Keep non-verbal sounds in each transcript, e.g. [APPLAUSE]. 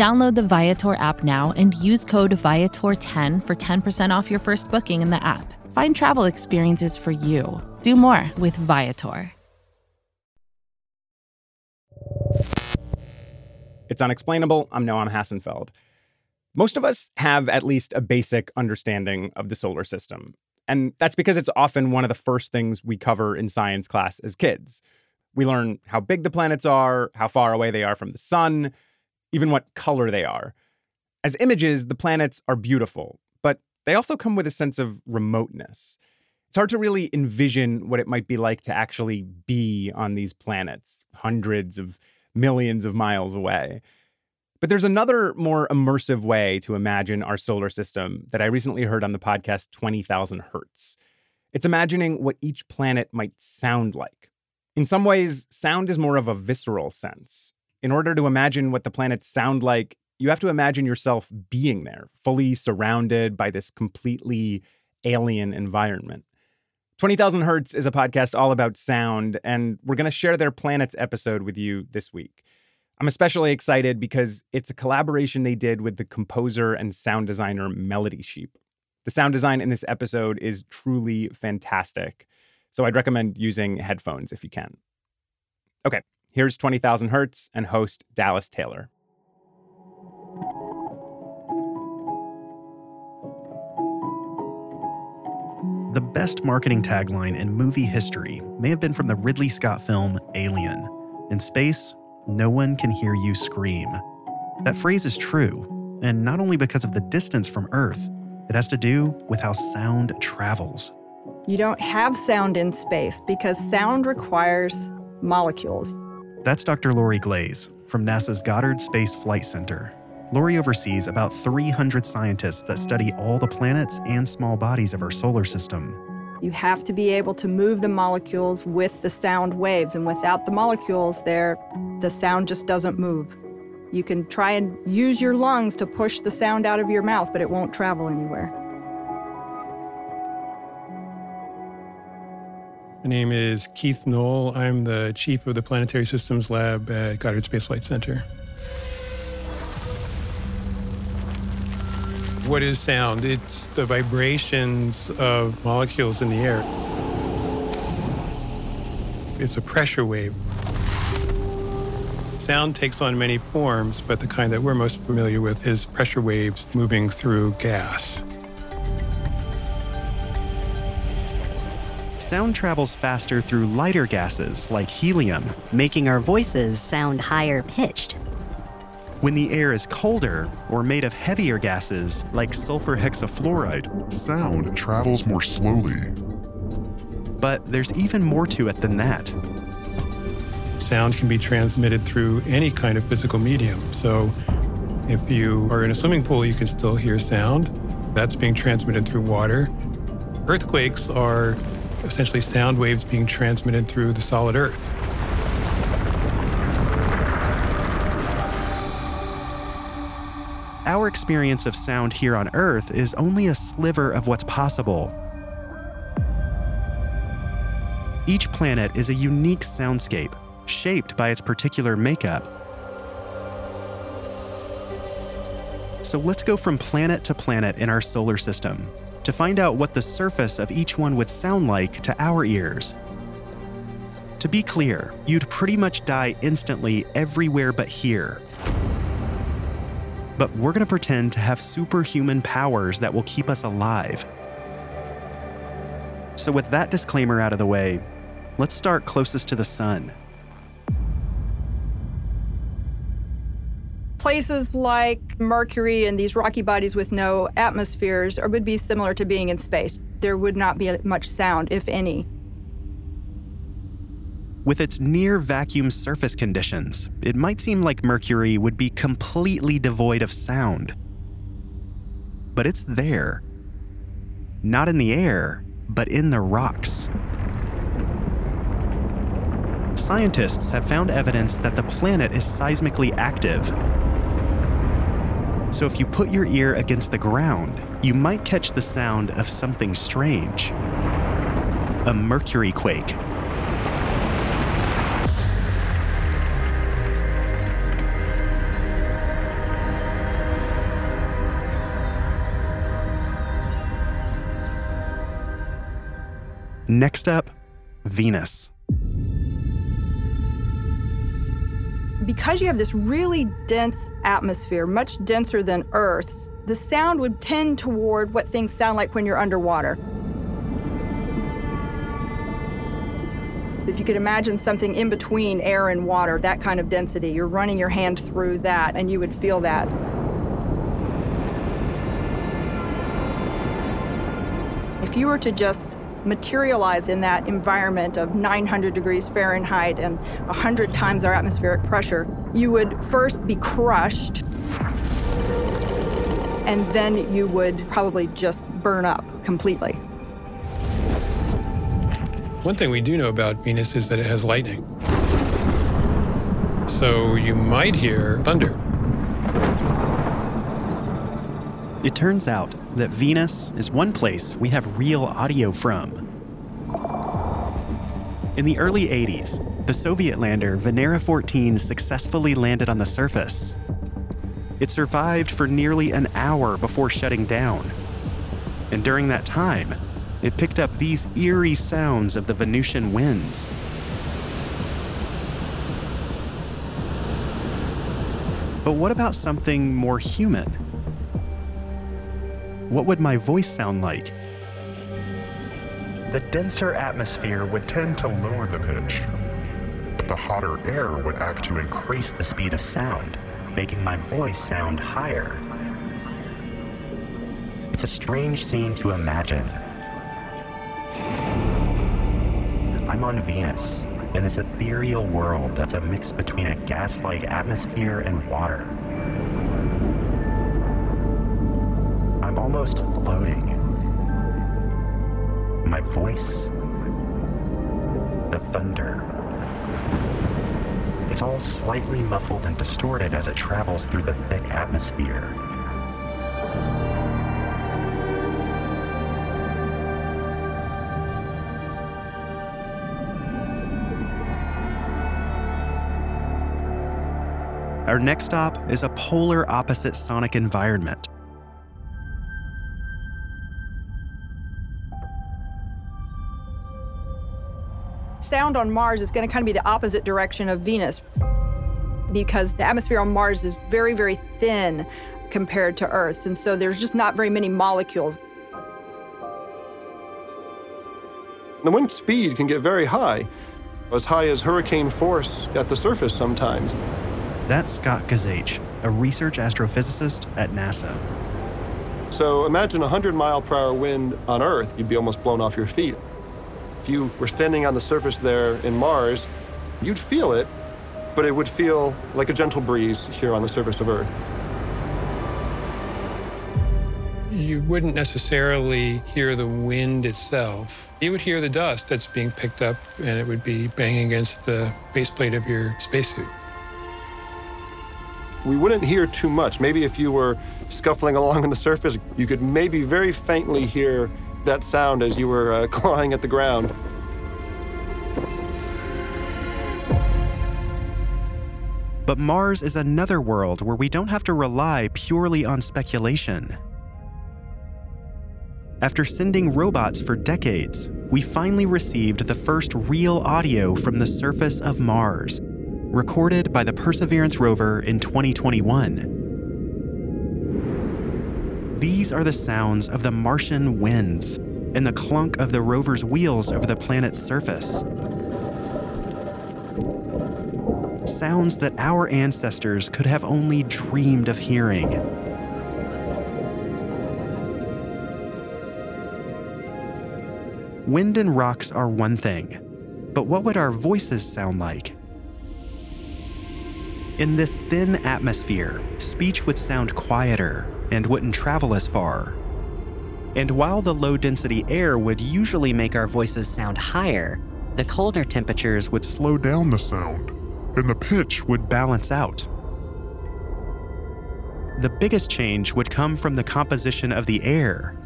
Download the Viator app now and use code Viator10 for 10% off your first booking in the app. Find travel experiences for you. Do more with Viator. It's unexplainable. I'm Noam Hassenfeld. Most of us have at least a basic understanding of the solar system. And that's because it's often one of the first things we cover in science class as kids. We learn how big the planets are, how far away they are from the sun, even what color they are. As images, the planets are beautiful, but they also come with a sense of remoteness. It's hard to really envision what it might be like to actually be on these planets, hundreds of millions of miles away. But there's another more immersive way to imagine our solar system that I recently heard on the podcast 20,000 Hertz. It's imagining what each planet might sound like. In some ways, sound is more of a visceral sense. In order to imagine what the planets sound like, you have to imagine yourself being there, fully surrounded by this completely alien environment. 20,000 Hertz is a podcast all about sound, and we're going to share their planets episode with you this week. I'm especially excited because it's a collaboration they did with the composer and sound designer Melodysheep. The sound design in this episode is truly fantastic, so I'd recommend using headphones if you can. Okay, here's 20,000 Hertz and host Dallas Taylor. The best marketing tagline in movie history may have been from the Ridley Scott film Alien. In space, no one can hear you scream. That phrase is true, and not only because of the distance from Earth, it has to do with how sound travels. You don't have sound in space because sound requires molecules. That's Dr. Lori Glaze from NASA's Goddard Space Flight Center. Lori oversees about 300 scientists that study all the planets and small bodies of our solar system. You have to be able to move the molecules with the sound waves, and without the molecules, there, the sound just doesn't move. You can try and use your lungs to push the sound out of your mouth, but it won't travel anywhere. My name is Keith Noll. I'm the chief of the Planetary Systems Lab at Goddard Space Flight Center. What is sound? It's the vibrations of molecules in the air. It's a pressure wave. Sound takes on many forms, but the kind that we're most familiar with is pressure waves moving through gas. Sound travels faster through lighter gases like helium. making our voices sound higher pitched. When the air is colder or made of heavier gases like sulfur hexafluoride, Sound travels more slowly. but there's even more to it than that. Sound can be transmitted through any kind of physical medium. So if you are in a swimming pool, you can still hear sound. That's being transmitted through water. Earthquakes are essentially sound waves being transmitted through the solid earth. Our experience of sound here on Earth is only a sliver of what's possible. Each planet is a unique soundscape, shaped by its particular makeup. So let's go from planet to planet in our solar system to find out what the surface of each one would sound like to our ears. To be clear, you'd pretty much die instantly everywhere but here. but we're going to pretend to have superhuman powers that will keep us alive. So, with that disclaimer out of the way, let's start closest to the sun. Places like Mercury and these rocky bodies with no atmospheres or would be similar to being in space. There would not be much sound, if any. With its near vacuum surface conditions, it might seem like Mercury would be completely devoid of sound. But it's there. Not in the air, but in the rocks. Scientists have found evidence that the planet is seismically active. So if you put your ear against the ground, you might catch the sound of something strange a mercury quake. Next up, Venus. Because you have this really dense atmosphere, much denser than Earth's, the sound would tend toward what things sound like when you're underwater. If you could imagine something in between air and water, that kind of density, you're running your hand through that and you would feel that. If you were to just materialize in that environment of 900 degrees Fahrenheit and 100 times our atmospheric pressure, you would first be crushed and then you would probably just burn up completely. One thing we do know about Venus is that it has lightning. So you might hear thunder. It turns out that Venus is one place we have real audio from. In the early 80s, the Soviet lander Venera 14 successfully landed on the surface. It survived for nearly an hour before shutting down. And during that time, it picked up these eerie sounds of the Venusian winds. But what about something more human? What would my voice sound like? The denser atmosphere would tend to lower the pitch, but the hotter air would act to increase the speed of sound, making my voice sound higher. It's a strange scene to imagine. I'm on Venus, in this ethereal world that's a mix between a gas like atmosphere and water. Almost floating. My voice, the thunder. It's all slightly muffled and distorted as it travels through the thick atmosphere. Our next stop is a polar opposite sonic environment. Sound on Mars is going to kind of be the opposite direction of Venus because the atmosphere on Mars is very, very thin compared to Earth's. And so there's just not very many molecules. The wind speed can get very high, as high as hurricane force at the surface sometimes. That's Scott Guzewich, a research astrophysicist at NASA. So imagine a 100 mile per hour wind on Earth, you'd be almost blown off your feet. If you were standing on the surface there in Mars, you'd feel it, but it would feel like a gentle breeze here on the surface of Earth. You wouldn't necessarily hear the wind itself. You would hear the dust that's being picked up, and it would be banging against the faceplate of your spacesuit. We wouldn't hear too much. Maybe if you were scuffling along on the surface, you could maybe very faintly hear that sound as you were uh, [LAUGHS] clawing at the ground. But Mars is another world where we don't have to rely purely on speculation. After sending robots for decades, we finally received the first real audio from the surface of Mars, recorded by the Perseverance rover in 2021. These are the sounds of the Martian winds and the clunk of the rover's wheels over the planet's surface. Sounds that our ancestors could have only dreamed of hearing. Wind and rocks are one thing, but what would our voices sound like? In this thin atmosphere, speech would sound quieter and wouldn't travel as far. And while the low density air would usually make our voices sound higher, the colder temperatures would Slow down the sound, and the pitch would balance out. The biggest change would come from the composition of the air.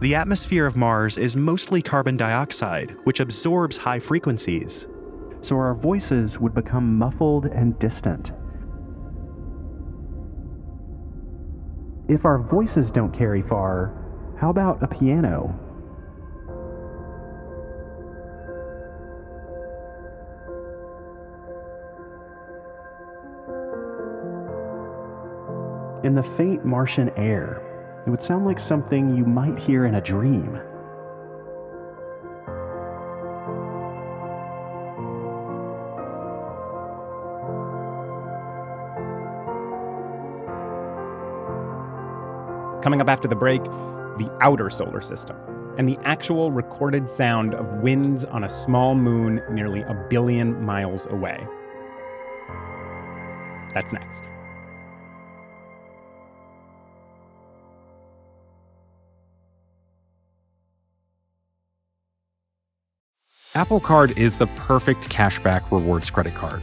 The atmosphere of Mars is mostly carbon dioxide, which absorbs high frequencies. So our voices would become muffled and distant. If our voices don't carry far, how about a piano? In the faint Martian air, it would sound like something you might hear in a dream. Coming up after the break, the outer solar system and the actual recorded sound of winds on a small moon nearly a billion miles away. That's next. Apple Card is the perfect cashback rewards credit card.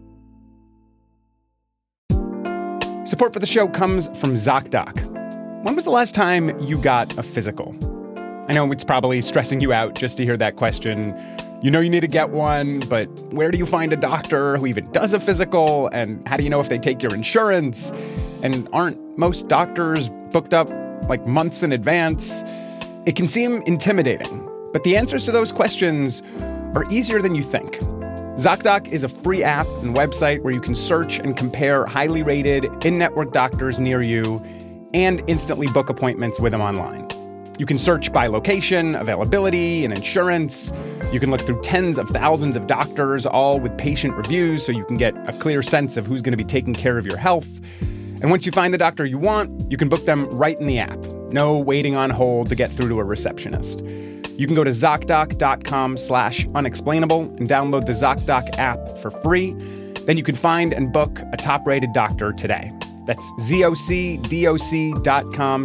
Support for the show comes from ZocDoc. When was the last time you got a physical? I know it's probably stressing you out just to hear that question. You know you need to get one, but where do you find a doctor who even does a physical? And how do you know if they take your insurance? And aren't most doctors booked up like months in advance? It can seem intimidating, but the answers to those questions are easier than you think. ZocDoc is a free app and website where you can search and compare highly rated in network doctors near you and instantly book appointments with them online. You can search by location, availability, and insurance. You can look through tens of thousands of doctors, all with patient reviews, so you can get a clear sense of who's going to be taking care of your health. And once you find the doctor you want, you can book them right in the app. No waiting on hold to get through to a receptionist. You can go to ZocDoc.com slash unexplainable and download the ZocDoc app for free. Then you can find and book a top-rated doctor today. That's zocdoc.com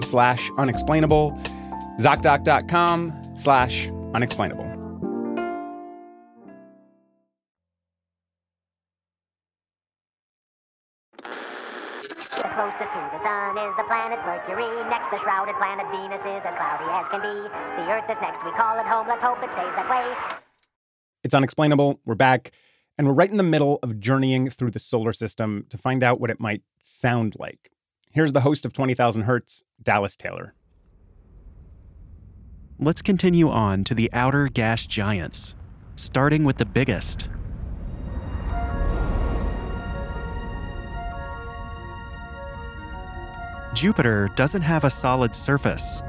slash unexplainable, zocdoc.com slash unexplainable. Shrouded planet Venus is as cloudy as can be. The Earth is next, we call it home. Let's hope it stays that way. It's unexplainable. We're back. And we're right in the middle of journeying through the solar system to find out what it might sound like. Here's the host of 20,000 Hertz, Dallas Taylor. Let's continue on to the outer gas giants, starting with the biggest. Jupiter doesn't have a solid surface.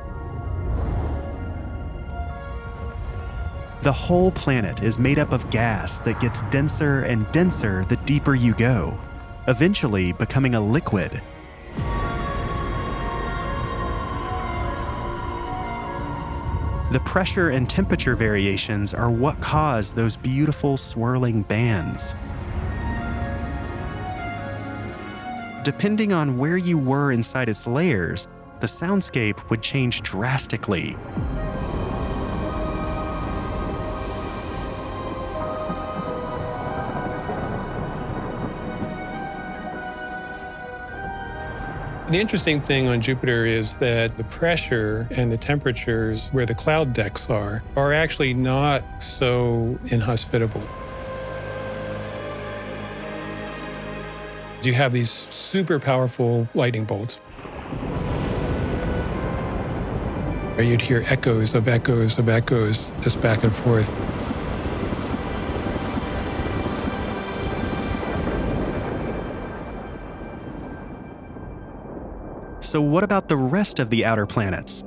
The whole planet is made up of gas that gets denser and denser the deeper you go, eventually becoming a liquid. The pressure and temperature variations are what cause those beautiful swirling bands. Depending on where you were inside its layers, the soundscape would change drastically. The interesting thing on Jupiter is that the pressure and the temperatures where the cloud decks are are actually not so inhospitable. You have these super powerful lightning bolts. You'd hear echoes of echoes of echoes just back and forth. So, what about the rest of the outer planets?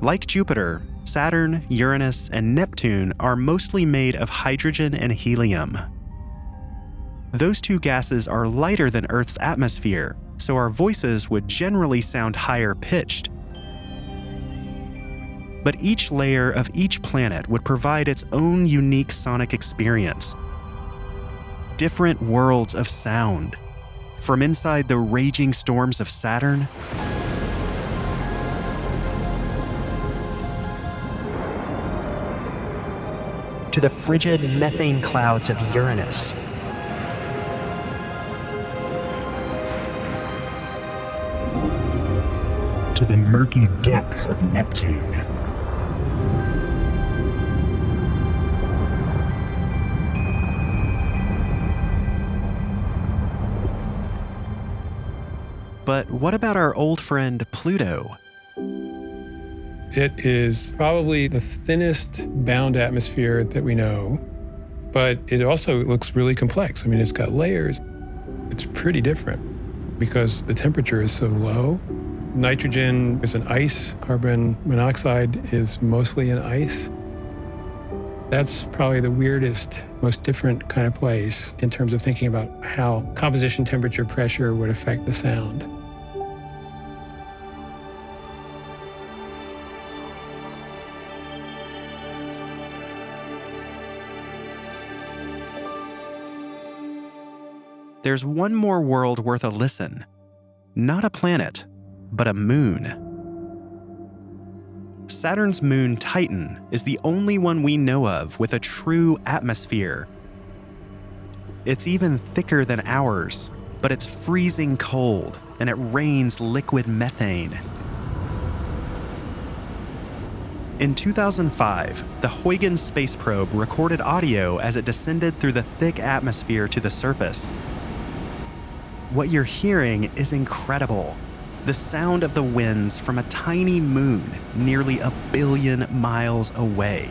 Like Jupiter, Saturn, Uranus, and Neptune are mostly made of hydrogen and helium. Those two gases are lighter than Earth's atmosphere, so our voices would generally sound higher pitched. But each layer of each planet would provide its own unique sonic experience. Different worlds of sound from inside the raging storms of Saturn to the frigid methane clouds of Uranus. Murky depths of Neptune. But what about our old friend Pluto? It is probably the thinnest bound atmosphere that we know, but it also looks really complex. I mean, it's got layers. It's pretty different because the temperature is so low. Nitrogen is an ice, carbon monoxide is mostly an ice. That's probably the weirdest, most different kind of place in terms of thinking about how composition, temperature, pressure would affect the sound. There's one more world worth a listen. Not a planet, but a moon. Saturn's moon Titan is the only one we know of with a true atmosphere. It's even thicker than ours, but it's freezing cold and it rains liquid methane. In 2005, the Huygens space probe recorded audio as it descended through the thick atmosphere to the surface. What you're hearing is incredible the sound of the winds from a tiny moon nearly a billion miles away.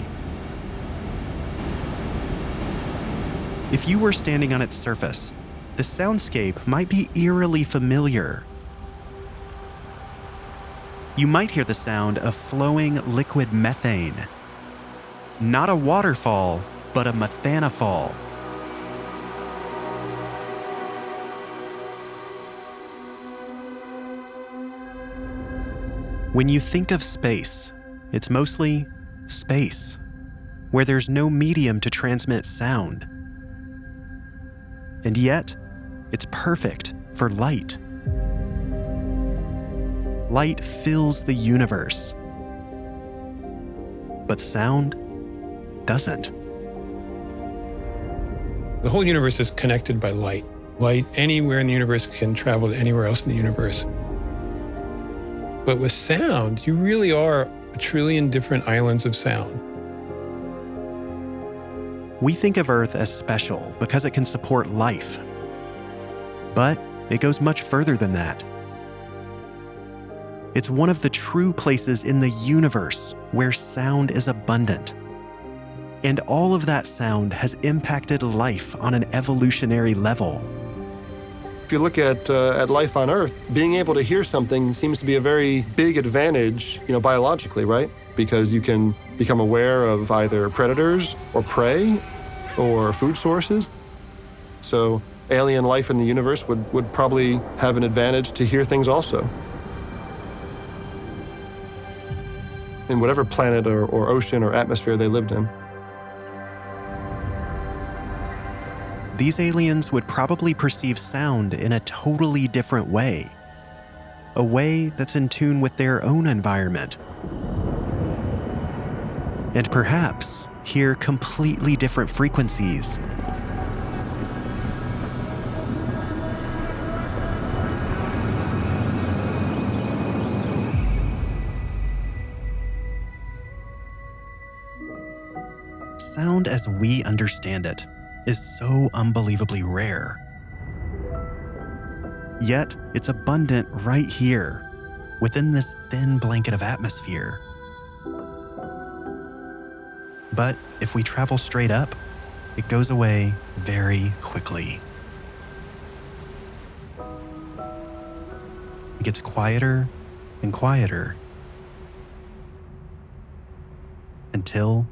If you were standing on its surface, the soundscape might be eerily familiar. You might hear the sound of flowing liquid methane. Not a waterfall, but a methanofall. When you think of space, it's mostly space, where there's no medium to transmit sound. And yet, it's perfect for light. Light fills the universe, but sound doesn't. The whole universe is connected by light. Light anywhere in the universe can travel to anywhere else in the universe. But with sound, you really are a trillion different islands of sound. We think of Earth as special because it can support life. But it goes much further than that. It's one of the true places in the universe where sound is abundant. And all of that sound has impacted life on an evolutionary level. If you look at, uh, at life on Earth, being able to hear something seems to be a very big advantage, you know, biologically, right? Because you can become aware of either predators or prey or food sources. So alien life in the universe would, would probably have an advantage to hear things also. In whatever planet or, or ocean or atmosphere they lived in. these aliens would probably perceive sound in a totally different way. A way that's in tune with their own environment. And perhaps hear completely different frequencies. Sound as we understand it is so unbelievably rare. Yet, it's abundant right here, within this thin blanket of atmosphere. But if we travel straight up, it goes away very quickly. It gets quieter and quieter until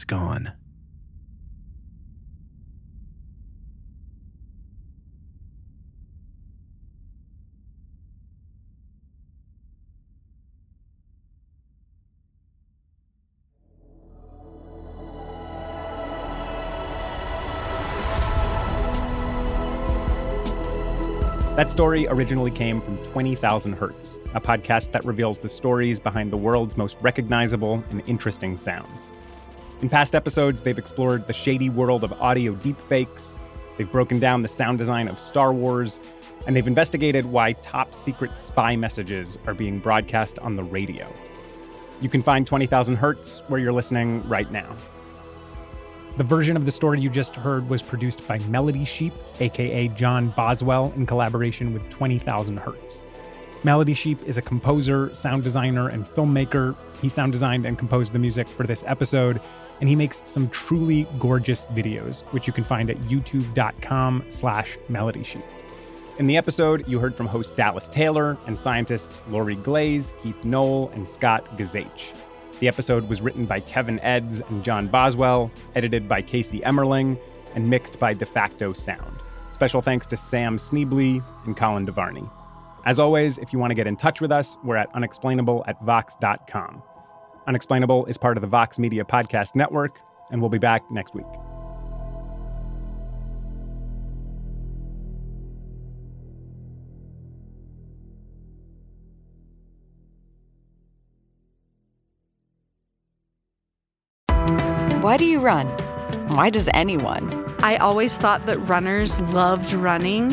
it's gone. That story originally came from 20,000 Hertz, a podcast that reveals the stories behind the world's most recognizable and interesting sounds. In past episodes, they've explored the shady world of audio deepfakes, they've broken down the sound design of Star Wars, and they've investigated why top secret spy messages are being broadcast on the radio. You can find 20,000 Hertz where you're listening right now. The version of the story you just heard was produced by Melodysheep, aka John Boswell, in collaboration with 20,000 Hertz. Melodysheep is a composer, sound designer, and filmmaker. He sound designed and composed the music for this episode, and he makes some truly gorgeous videos, which you can find at youtube.com slash melodysheep. In the episode, you heard from host Dallas Taylor and scientists Lori Glaze, Keith Noll, and Scott Guzewich. The episode was written by Kevin Edds and John Boswell, edited by Casey Emmerling, and mixed by DeFacto Sound. Special thanks to Sam Sneebly and Colin DeVarney. As always, if you want to get in touch with us, we're at unexplainable at vox.com. Unexplainable is part of the Vox Media Podcast Network, and we'll be back next week. Why do you run? Why does anyone? I always thought that runners loved running,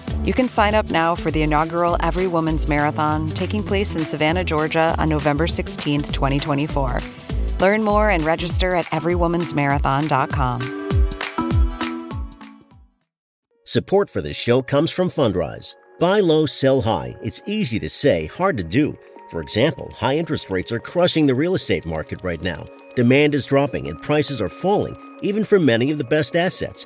You can sign up now for the inaugural Every Woman's Marathon taking place in Savannah, Georgia on November 16th, 2024. Learn more and register at everywomansmarathon.com. Support for this show comes from Fundrise. Buy low, sell high. It's easy to say, hard to do. For example, high interest rates are crushing the real estate market right now. Demand is dropping and prices are falling, even for many of the best assets.